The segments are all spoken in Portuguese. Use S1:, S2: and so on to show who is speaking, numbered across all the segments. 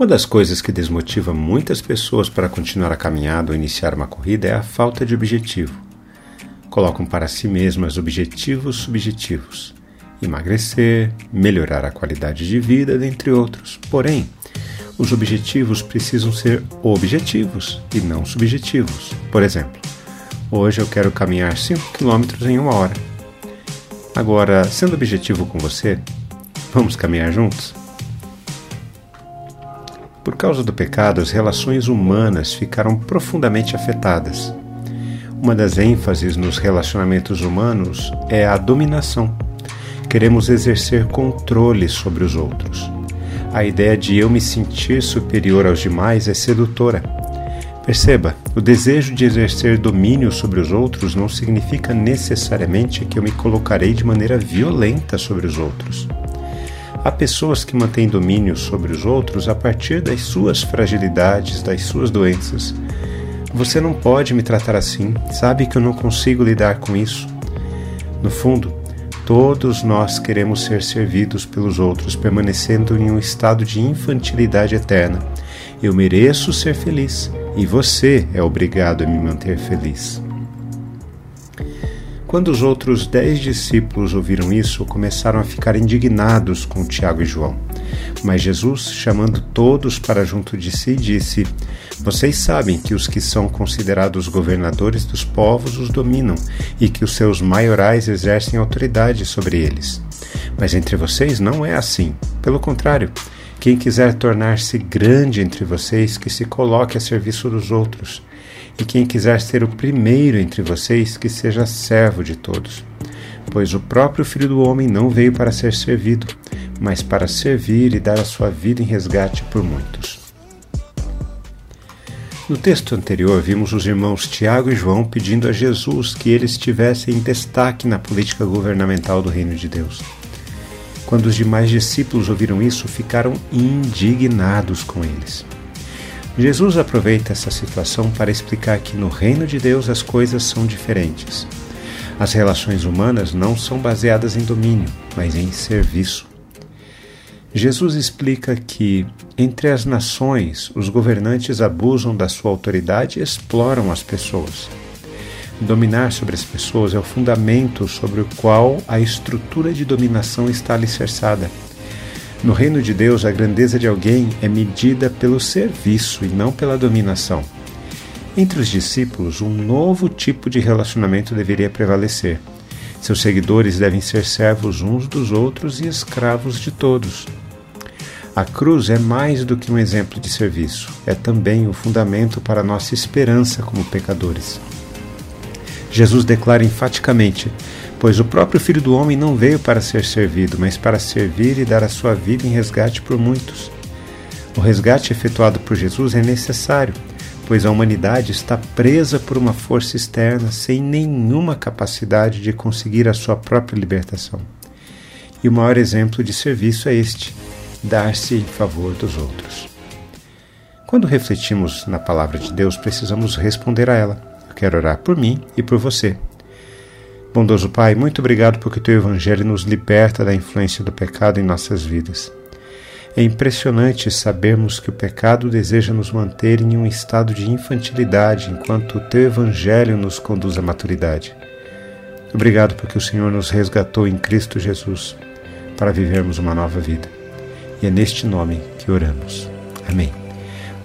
S1: Uma das coisas que desmotiva muitas pessoas para continuar a caminhada ou iniciar uma corrida é a falta de objetivo. Colocam para si mesmas objetivos subjetivos: emagrecer, melhorar a qualidade de vida, dentre outros. Porém, os objetivos precisam ser objetivos e não subjetivos. Por exemplo, hoje eu quero caminhar 5 km em uma hora. Agora, sendo objetivo com você, vamos caminhar juntos? Por causa do pecado, as relações humanas ficaram profundamente afetadas. Uma das ênfases nos relacionamentos humanos é a dominação. Queremos exercer controle sobre os outros. A ideia de eu me sentir superior aos demais é sedutora. Perceba, o desejo de exercer domínio sobre os outros não significa necessariamente que eu me colocarei de maneira violenta sobre os outros. Há pessoas que mantêm domínio sobre os outros a partir das suas fragilidades, das suas doenças. Você não pode me tratar assim, sabe que eu não consigo lidar com isso. No fundo, todos nós queremos ser servidos pelos outros, permanecendo em um estado de infantilidade eterna. Eu mereço ser feliz e você é obrigado a me manter feliz. Quando os outros dez discípulos ouviram isso, começaram a ficar indignados com Tiago e João. Mas Jesus, chamando todos para junto de si, disse: Vocês sabem que os que são considerados governadores dos povos os dominam e que os seus maiorais exercem autoridade sobre eles. Mas entre vocês não é assim. Pelo contrário, quem quiser tornar-se grande entre vocês, que se coloque a serviço dos outros. E quem quiser ser o primeiro entre vocês, que seja servo de todos. Pois o próprio Filho do Homem não veio para ser servido, mas para servir e dar a sua vida em resgate por muitos. No texto anterior, vimos os irmãos Tiago e João pedindo a Jesus que eles tivessem destaque na política governamental do Reino de Deus. Quando os demais discípulos ouviram isso, ficaram indignados com eles. Jesus aproveita essa situação para explicar que no reino de Deus as coisas são diferentes. As relações humanas não são baseadas em domínio, mas em serviço. Jesus explica que, entre as nações, os governantes abusam da sua autoridade e exploram as pessoas. Dominar sobre as pessoas é o fundamento sobre o qual a estrutura de dominação está alicerçada. No reino de Deus, a grandeza de alguém é medida pelo serviço e não pela dominação. Entre os discípulos, um novo tipo de relacionamento deveria prevalecer. Seus seguidores devem ser servos uns dos outros e escravos de todos. A cruz é mais do que um exemplo de serviço, é também o fundamento para nossa esperança como pecadores. Jesus declara enfaticamente: Pois o próprio Filho do Homem não veio para ser servido, mas para servir e dar a sua vida em resgate por muitos. O resgate efetuado por Jesus é necessário, pois a humanidade está presa por uma força externa sem nenhuma capacidade de conseguir a sua própria libertação. E o maior exemplo de serviço é este: dar-se em favor dos outros. Quando refletimos na palavra de Deus, precisamos responder a ela. Quero orar por mim e por você. Bondoso Pai, muito obrigado porque teu Evangelho nos liberta da influência do pecado em nossas vidas. É impressionante sabermos que o pecado deseja nos manter em um estado de infantilidade, enquanto o teu Evangelho nos conduz à maturidade. Obrigado porque o Senhor nos resgatou em Cristo Jesus para vivermos uma nova vida. E é neste nome que oramos. Amém.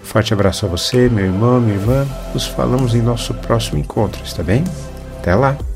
S1: Forte abraço a você, meu irmão, minha irmã. Nos falamos em nosso próximo encontro, está bem? Até lá!